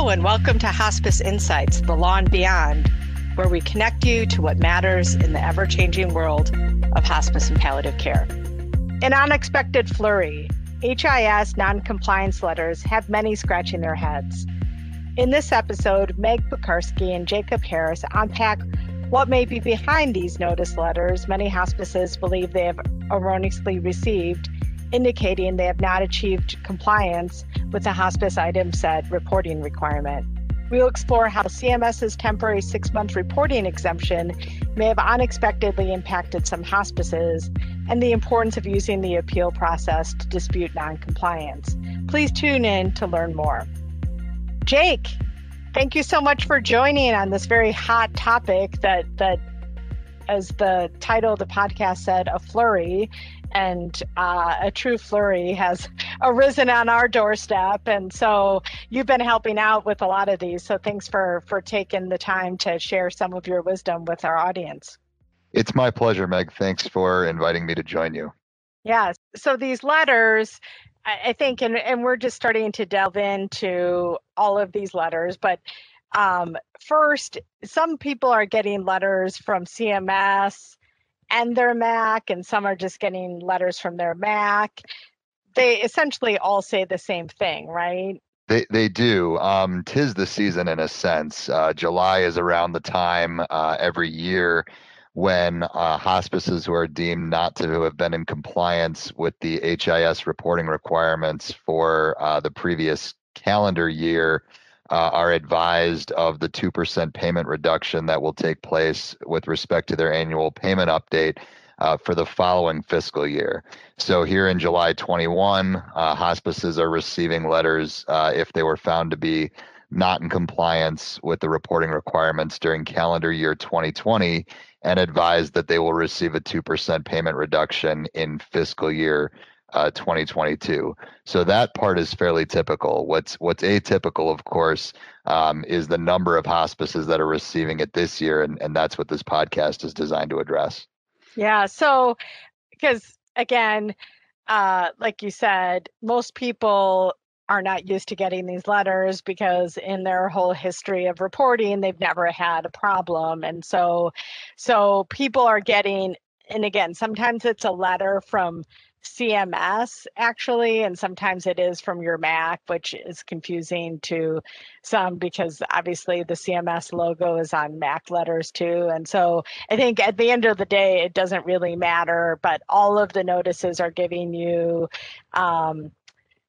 Hello, and welcome to Hospice Insights, the law and beyond, where we connect you to what matters in the ever changing world of hospice and palliative care. An unexpected flurry. HIS non compliance letters have many scratching their heads. In this episode, Meg Pekarske and Jacob Harris unpack what may be behind these notice letters many hospices believe they have erroneously received, indicating they have not achieved compliance with the hospice item set reporting requirement. We'll explore how CMS's temporary six month reporting exemption may have unexpectedly impacted some hospices and the importance of using the appeal process to dispute noncompliance. Please tune in to learn more. Jake, thank you so much for joining on this very hot topic that that as the title of the podcast said, a flurry, and uh, a true flurry has arisen on our doorstep. And so you've been helping out with a lot of these. So thanks for for taking the time to share some of your wisdom with our audience. It's my pleasure, Meg. Thanks for inviting me to join you. Yeah. So these letters, I think, and, and we're just starting to delve into all of these letters, but um, first, some people are getting letters from CMS and their MAC, and some are just getting letters from their MAC. They essentially all say the same thing, right? They they do. Um, tis the season in a sense. Uh, July is around the time uh, every year when uh, hospices who are deemed not to have been in compliance with the HIS reporting requirements for uh, the previous calendar year uh, are advised of the 2% payment reduction that will take place with respect to their annual payment update uh, for the following fiscal year. So, here in July 21, uh, hospices are receiving letters uh, if they were found to be not in compliance with the reporting requirements during calendar year 2020 and advised that they will receive a 2% payment reduction in fiscal year uh, 2022. So that part is fairly typical. What's what's atypical, of course, um, is the number of hospices that are receiving it this year, and, and that's what this podcast is designed to address. Yeah. So, because again, uh, like you said, most people are not used to getting these letters because in their whole history of reporting they've never had a problem and so so people are getting and again sometimes it's a letter from CMS actually, and sometimes it is from your Mac, which is confusing to some because obviously the CMS logo is on Mac letters too. And so I think at the end of the day, it doesn't really matter, but all of the notices are giving you um,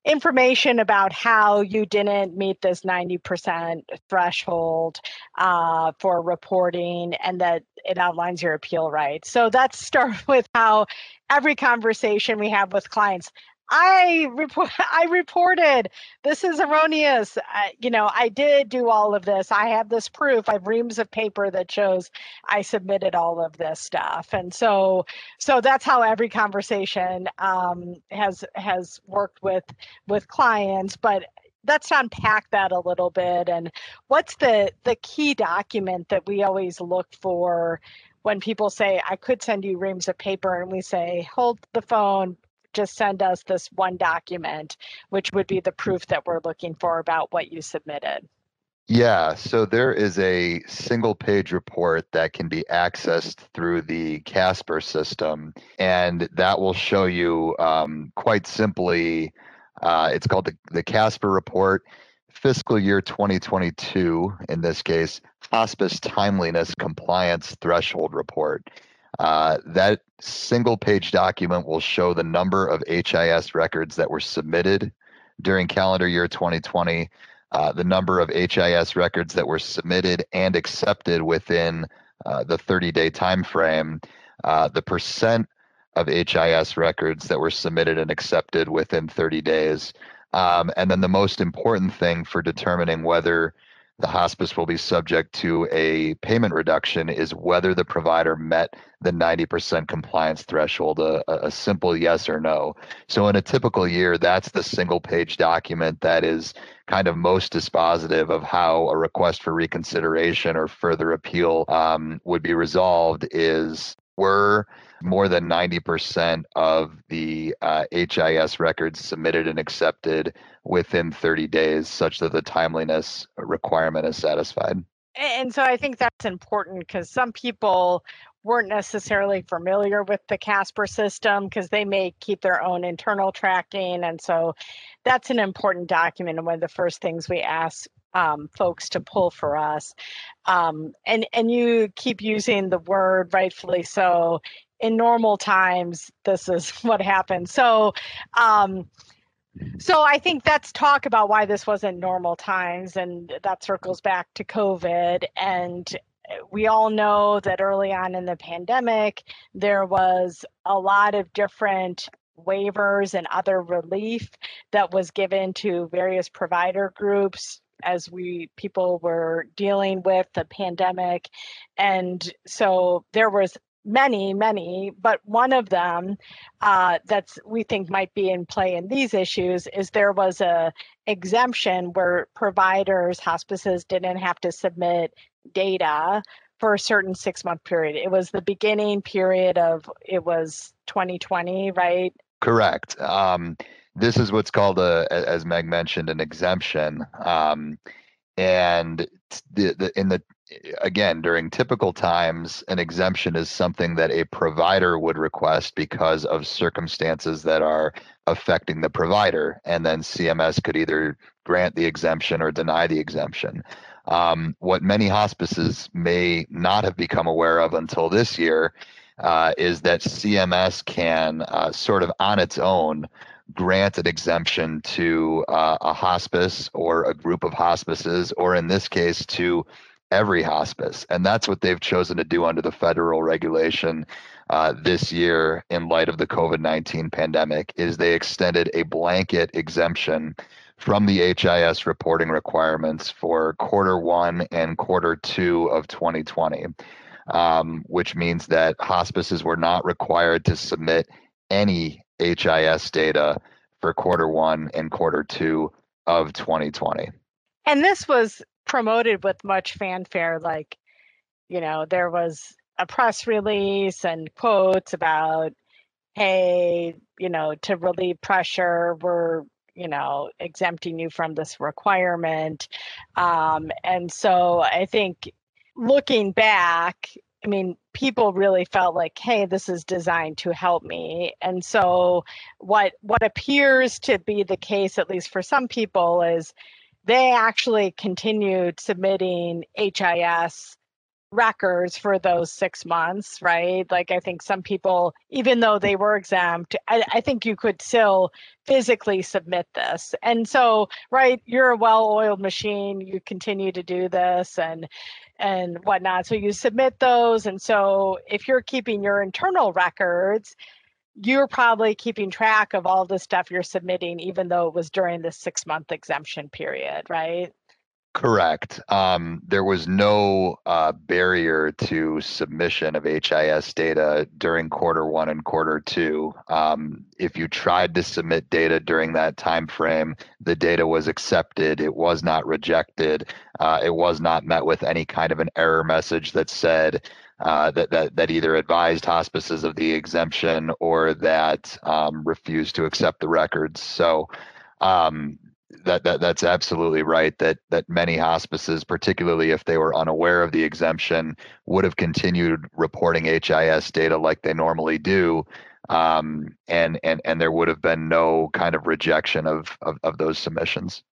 information about how you didn't meet this 90% threshold uh, for reporting and that it outlines your appeal rights. So let's start with how every conversation we have with clients I report. I reported this is erroneous. I, you know, I did do all of this. I have this proof. I have reams of paper that shows I submitted all of this stuff, and so so that's how every conversation um, has has worked with with clients. But let's unpack that a little bit. And what's the the key document that we always look for? When people say, I could send you reams of paper, and we say, hold the phone, just send us this one document, which would be the proof that we're looking for about what you submitted. Yeah, so there is a single page report that can be accessed through the Casper system, and that will show you um, quite simply. Uh, it's called the, the Casper report, fiscal year 2022, in this case, hospice timeliness compliance threshold report. Uh, that single page document will show the number of HIS records that were submitted during calendar year 2020, uh, the number of HIS records that were submitted and accepted within uh, the 30 day time frame, uh, the percent of HIS records that were submitted and accepted within 30 days. Um, and then the most important thing for determining whether the hospice will be subject to a payment reduction is whether the provider met the 90% compliance threshold, a, a, simple yes or no. So, in a typical year, that's the single page document that is kind of most dispositive of how a request for reconsideration or further appeal um, would be resolved. Is were more than 90% of the uh, HIS records submitted and accepted within 30 days, such that the timeliness requirement is satisfied. And so I think that's important because some people weren't necessarily familiar with the Casper system because they may keep their own internal tracking. And so that's an important document and one of the first things we ask um, folks to pull for us. Um, and, and you keep using the word rightfully so. In normal times, this is what happens. So, um, so I think that's talk about why this wasn't normal times, and that circles back to COVID. And we all know that early on in the pandemic, there was a lot of different waivers and other relief that was given to various provider groups as we people were dealing with the pandemic and so there was many, many, but one of them uh, that's we think might be in play in these issues is there was a exemption where providers, hospices didn't have to submit data for a certain six month period. It was the beginning period of it was 2020, right? Correct. Um, this is what's called a, as Meg mentioned, an exemption. Um, and the, the in the again, during typical times, an exemption is something that a provider would request because of circumstances that are affecting the provider. And then CMS could either grant the exemption or deny the exemption. Um, what many hospices may not have become aware of until this year uh, is that CMS can uh, sort of on its own grant an exemption to uh, a hospice or a group of hospices, or in this case, to every hospice. And that's what they've chosen to do under the federal regulation uh, this year in light of the COVID-19 pandemic is they extended a blanket exemption from the HIS reporting requirements for quarter one and quarter two of 2020, um, which means that hospices were not required to submit any HIS data for quarter one and quarter two of 2020. And this was promoted with much fanfare like you know there was a press release and quotes about hey you know to relieve pressure we're you know exempting you from this requirement um, and so i think looking back i mean people really felt like hey this is designed to help me and so what what appears to be the case at least for some people is they actually continued submitting HIS records for those six months, right? Like, I think some people, even though they were exempt, I, I, think you could still physically submit this. And so, right, you're a well-oiled machine. You continue to do this and and whatnot. So you submit those. And so, if you're keeping your internal records, you're probably keeping track of all the stuff you're submitting, even though it was during the six month exemption period, right? Correct. Um, there was no uh, barrier to submission of HIS data during quarter one and quarter two. Um, if you tried to submit data during that time frame, the data was accepted. It was not rejected. Uh, it was not met with any kind of an error message that said uh, that, that that either advised hospices of the exemption or that um, refused to accept the records. So um, that, that that's absolutely right. That that many hospices, particularly if they were unaware of the exemption, would have continued reporting HIS data like they normally do, um, and and and there would have been no kind of rejection of of, of those submissions.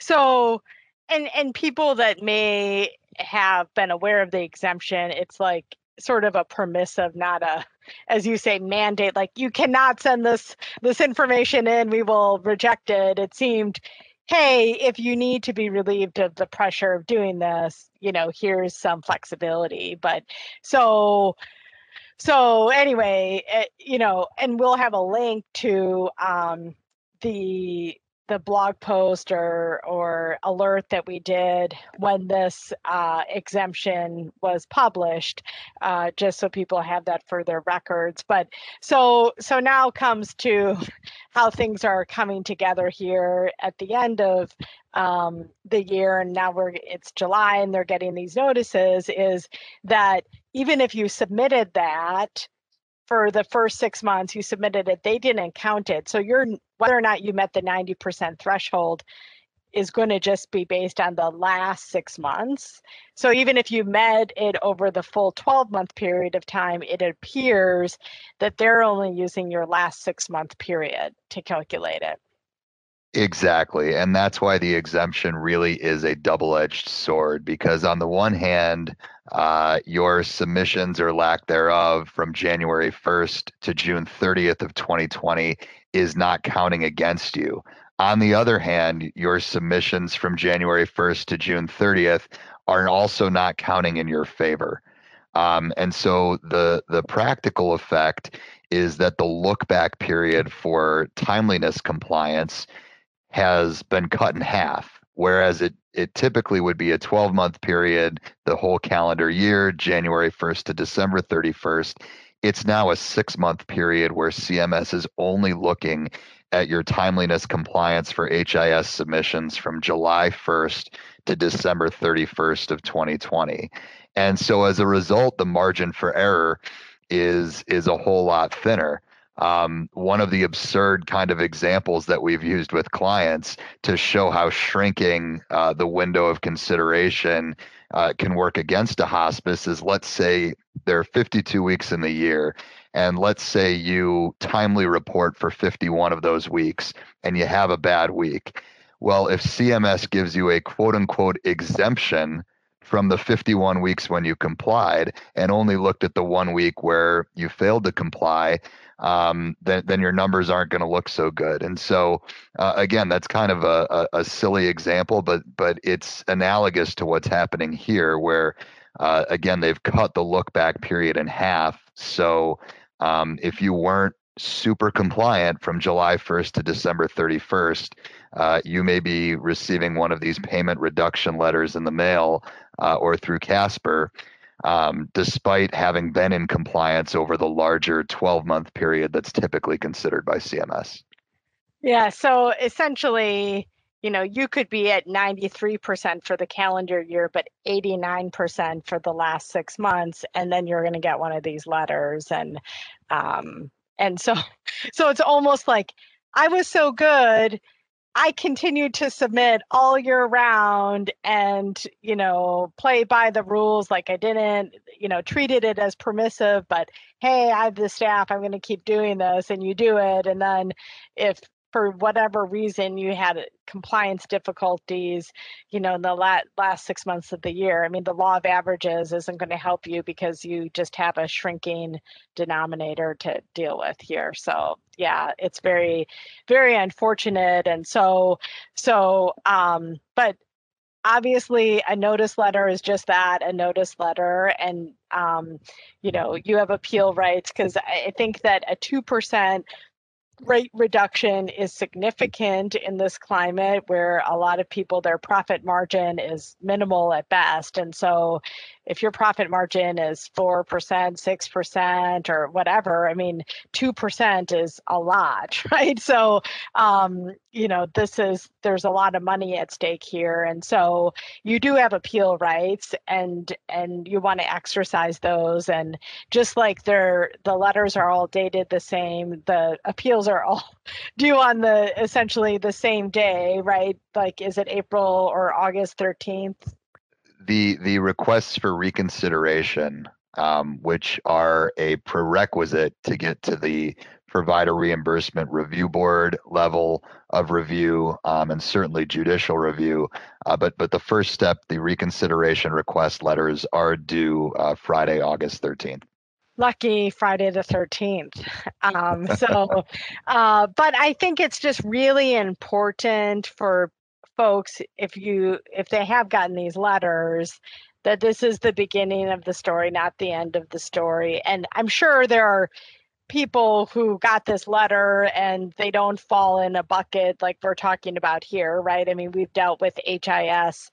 So and and people that may have been aware of the exemption it's like sort of a permissive not a as you say mandate like you cannot send this this information in we will reject it. It seemed hey if you need to be relieved of the pressure of doing this you know here's some flexibility. But so so anyway it, eh, you know and we'll have a link to um the the blog post or or alert that we did when this uh, exemption was published, uh, just so people have that for their records. But so so now comes to how things are coming together here at the end of um, the year, and now we're it's July and they're getting these notices. Is that even if you submitted that for the first six months you submitted it, they didn't count it. So you're whether or not you met the 90% threshold is going to just be based on the last six months. So even if you met it over the full 12 month period of time, it appears that they're only using your last six month period to calculate it. Exactly. And that's why the exemption really is a double edged sword because, on the one hand, uh, your submissions or lack thereof from January 1st to June 30th of 2020 is not counting against you. On the other hand, your submissions from January 1st to June 30th are also not counting in your favor. Um, and so the the practical effect is that the look back period for timeliness compliance has been cut in half, whereas it it typically would be a 12 month period, the whole calendar year, January 1st to December 31st. It's now a six month period where CMS is only looking at your timeliness compliance for HIS submissions from July 1st to December 31st of 2020. And so as a result, the margin for error is is a whole lot thinner um, one of the absurd kind of examples that we've used with clients to show how shrinking uh, the window of consideration uh, can work against a hospice is let's say there are 52 weeks in the year and let's say you timely report for 51 of those weeks and you have a bad week. Well if cms gives you a quote unquote exemption from the 51 weeks when you complied and only looked at the one week where you failed to comply um, then then your numbers aren't going to look so good. And so uh, again, that's kind of a, a, a, silly example, but but it's analogous to what's happening here, where uh, again they've cut the look back period in half. So um, if you weren't super compliant from July 1st to December 31st, uh, you may be receiving one of these payment reduction letters in the mail uh, or through Casper um, despite having been in compliance over the larger 12 month period that's typically considered by CMS. Yeah, so essentially, you know, you could be at 93% for the calendar year, but 89% for the last six months, and then you're going to get one of these letters, and um, and so, so it's almost like I was so good I continued to submit all year round and, you know, play by the rules. Like I didn't, you know, treated it as permissive, but hey, I have the staff, I'm going to keep doing this. And you do it. And then if for whatever reason you had compliance difficulties, you know, in the last, last six months of the year. I mean, the law of averages isn't going to help you because you just have a shrinking denominator to deal with here. So yeah, it's very, very unfortunate. And so, so, um, but obviously a notice letter is just that a notice letter and um, you know you have appeal rights because i think that a 2% rate reduction is significant in this climate where a lot of people their profit margin is minimal at best and so if your profit margin is 4%, 6% or whatever, I mean, 2% is a lot, right? So, um, you know, this is, there's a lot of money at stake here. And so you do have appeal rights and, and you want to exercise those. And just like they're, the letters are all dated the same, the appeals are all due on the essentially the same day, right? Like, is it April or August 13th? the the requests for reconsideration, um, which are a prerequisite to get to the provider reimbursement review board level of review um, and certainly judicial review. Uh, but but the first step, the reconsideration request letters are due uh, Friday, August 13th lucky Friday the 13th. Um, so, uh, but I think it's just really important for folks if you if they have gotten these letters that this is the beginning of the story not the end of the story and i'm sure there are people who got this letter and they don't fall in a bucket like we're talking about here right i mean we've dealt with HIS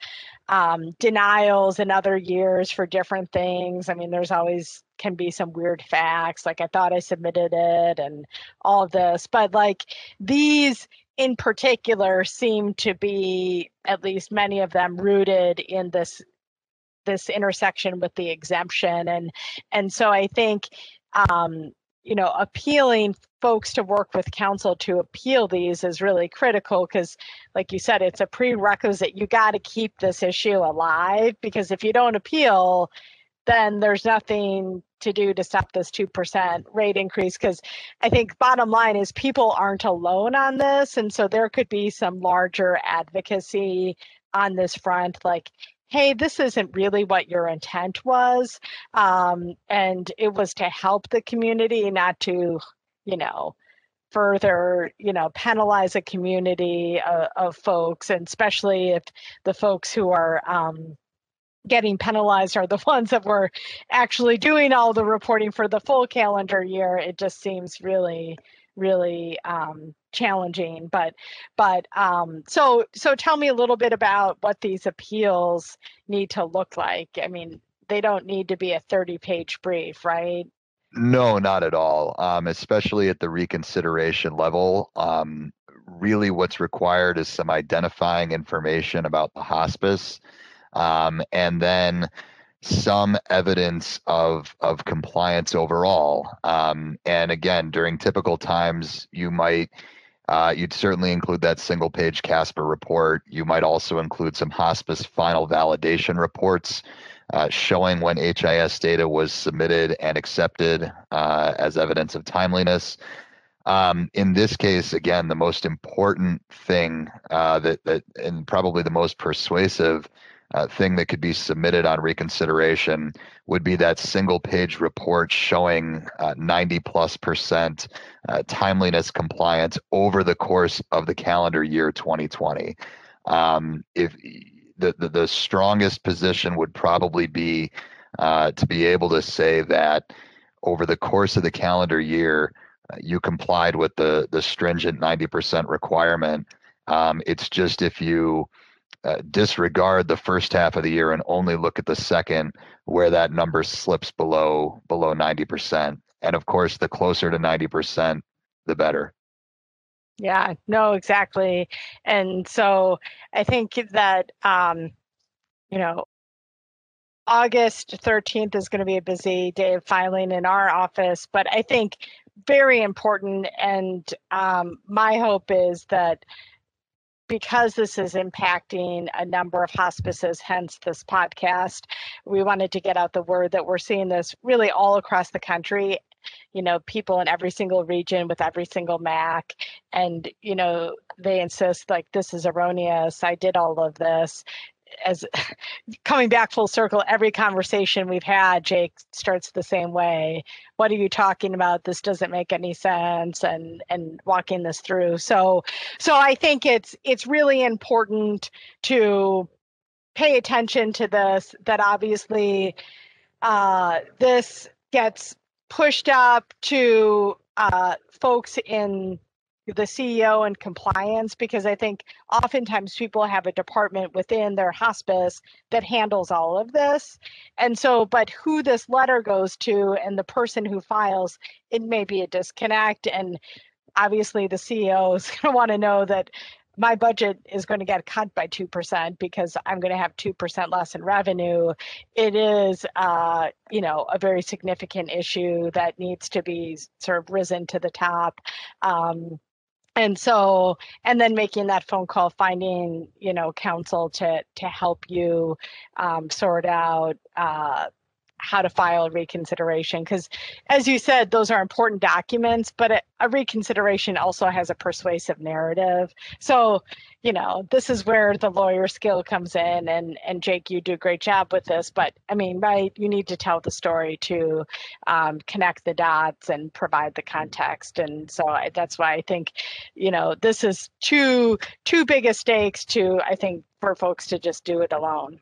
um, denials in other years for different things. I mean there's always can be some weird facts like i thought i submitted it and all of this but like these in particular seem to be at least many of them rooted in this this intersection with the exemption and and so i think um you know, appealing folks to work with counsel to appeal these is really critical because, like you said, it's a prerequisite. You got to keep this issue alive because if you don't appeal, then there's nothing to do to stop this 2% rate increase because i think bottom line is people aren't alone on this and so there could be some larger advocacy on this front like hey this isn't really what your intent was um, and it was to help the community not to you know further you know penalize a community of, uh, of folks and especially if the folks who are um, getting penalized are the ones that were actually doing all the reporting for the full calendar year. It just seems really, really um, challenging. But, but um, so so tell me a little bit about what these appeals need to look like. I mean, they don't need to be a 30 page brief, right? No, not at all. Um, especially at the reconsideration level. Um, really, what's required is some identifying information about the hospice um, and then some evidence of of compliance overall. Um, and again, during typical times, you might uh, you'd certainly include that single page Casper report. You might also include some hospice final validation reports uh, showing when HIS data was submitted and accepted uh, as evidence of timeliness. Um, in this case, again, the most important thing uh, that, that, and probably the most persuasive uh, thing that could be submitted on reconsideration would be that single page report showing uh, 90 plus percent uh, timeliness compliance over the course of the calendar year 2020. Um, if the, the, the strongest position would probably be uh, to be able to say that over the course of the calendar year, uh, you complied with the the stringent 90% requirement. Um, it's just if you uh, disregard the first half of the year and only look at the second where that number slips below below 90% and of course the closer to 90% the better. Yeah no exactly. And so i think that um you know august 13th is going to be a busy day of filing in our office but i think very important and um, my hope is that because this is impacting a number of hospices, hence this podcast, we wanted to get out the word that we're seeing this really all across the country. You know, people in every single region with every single MAC, and you know, they insist like this is erroneous. I did all of this as coming back full circle, every conversation we've had, Jake starts the same way. What are you talking about? This doesn't make any sense, and and walking this through. So, so I think it's it's really important to pay attention to this. That obviously, uh, this gets pushed up to uh, folks in the CEO and compliance because I think oftentimes people have a department within their hospice that handles all of this. And so, but who this letter goes to and the person who files, it may be a disconnect. And obviously, the CEO is going to want to know that my budget is going to get cut by 2% because I'm going to have 2% less in revenue. It is, uh, you know, a very significant issue that needs to be sort of risen to the top. Um, and so and then making that phone call finding you know counsel to to help you um, sort out uh, how to file a reconsideration because as you said those are important documents but a, a, reconsideration also has a persuasive narrative. So you know this is where the lawyer skill comes in and and jake you do a great job with this but i mean right you need to tell the story to um, connect the dots and provide the context. And so I, that's why i think you know this is too too big a stakes to i think for folks to just do it alone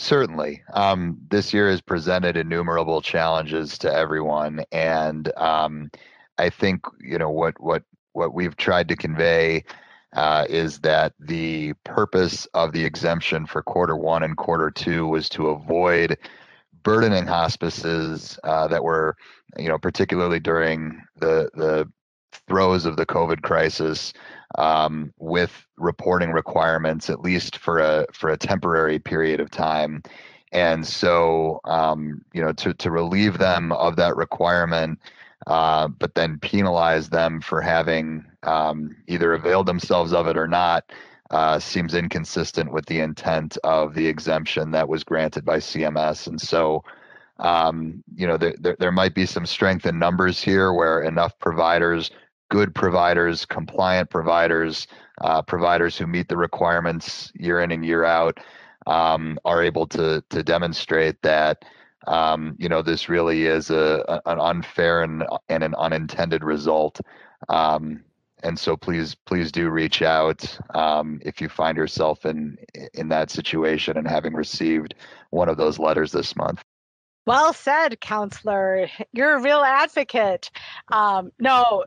Certainly. Um, this year has presented innumerable challenges to everyone, and um, I think you know what what what we've tried to convey uh, is that the purpose of the exemption for quarter one and quarter two was to avoid burdening hospices uh, that were, you know, particularly during the the throes of the COVID crisis um, with reporting requirements, at least for a for a temporary period of time. And so, um, you know, to to relieve them of that requirement, uh, but then penalize them for having um, either availed themselves of it or not uh, seems inconsistent with the intent of the exemption that was granted by CMS. And so, um, you know, there, there, there might be some strength in numbers here where enough providers, good providers, compliant providers, uh, providers who meet the requirements year in and year out, um, are able to to demonstrate that um, you know this really is a, a, an unfair and and an unintended result. Um, and so please please do reach out um, if you find yourself in in that situation and having received one of those letters this month well said counselor. You're a real advocate. Um, no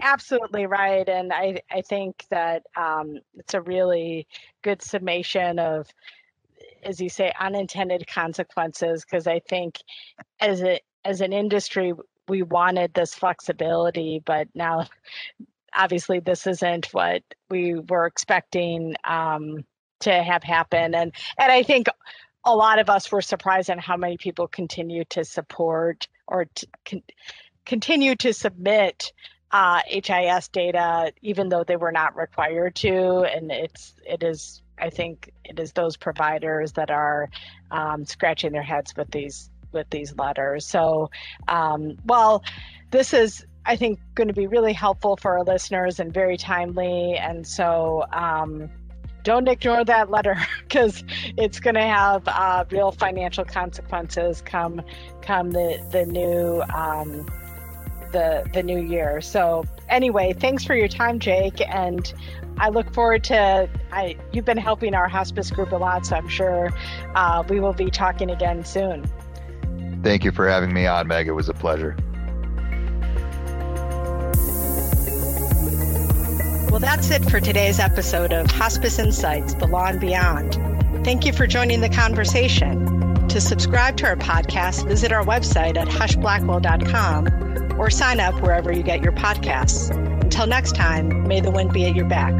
absolutely right and i i think that um, it's a really good summation of as you say unintended consequences because i think as a as an industry we wanted this flexibility but now obviously this isn't what we were expecting um, to have happen and and i think a lot of us were surprised at how many people continue to support or to con- continue to submit uh, HIS data, even though they were not required to. And it's it is I think it is those providers that are um, scratching their heads with these with these letters. So, um, well, this is I think, going to be really helpful for our listeners and very timely. And so, um, don't ignore that letter because it's going to have uh, real financial consequences come come the the new um, the the new year. So anyway, thanks for your time, Jake, and I look forward to. I you've been helping our hospice group a lot, so I'm sure uh, we will be talking again soon. Thank you for having me on, Meg. It was a pleasure. Well, that's it for today's episode of Hospice Insights The Law and Beyond. Thank you for joining the conversation. To subscribe to our podcast, visit our website at huschblackwell.com or sign up wherever you get your podcasts. Until next time, may the wind be at your back.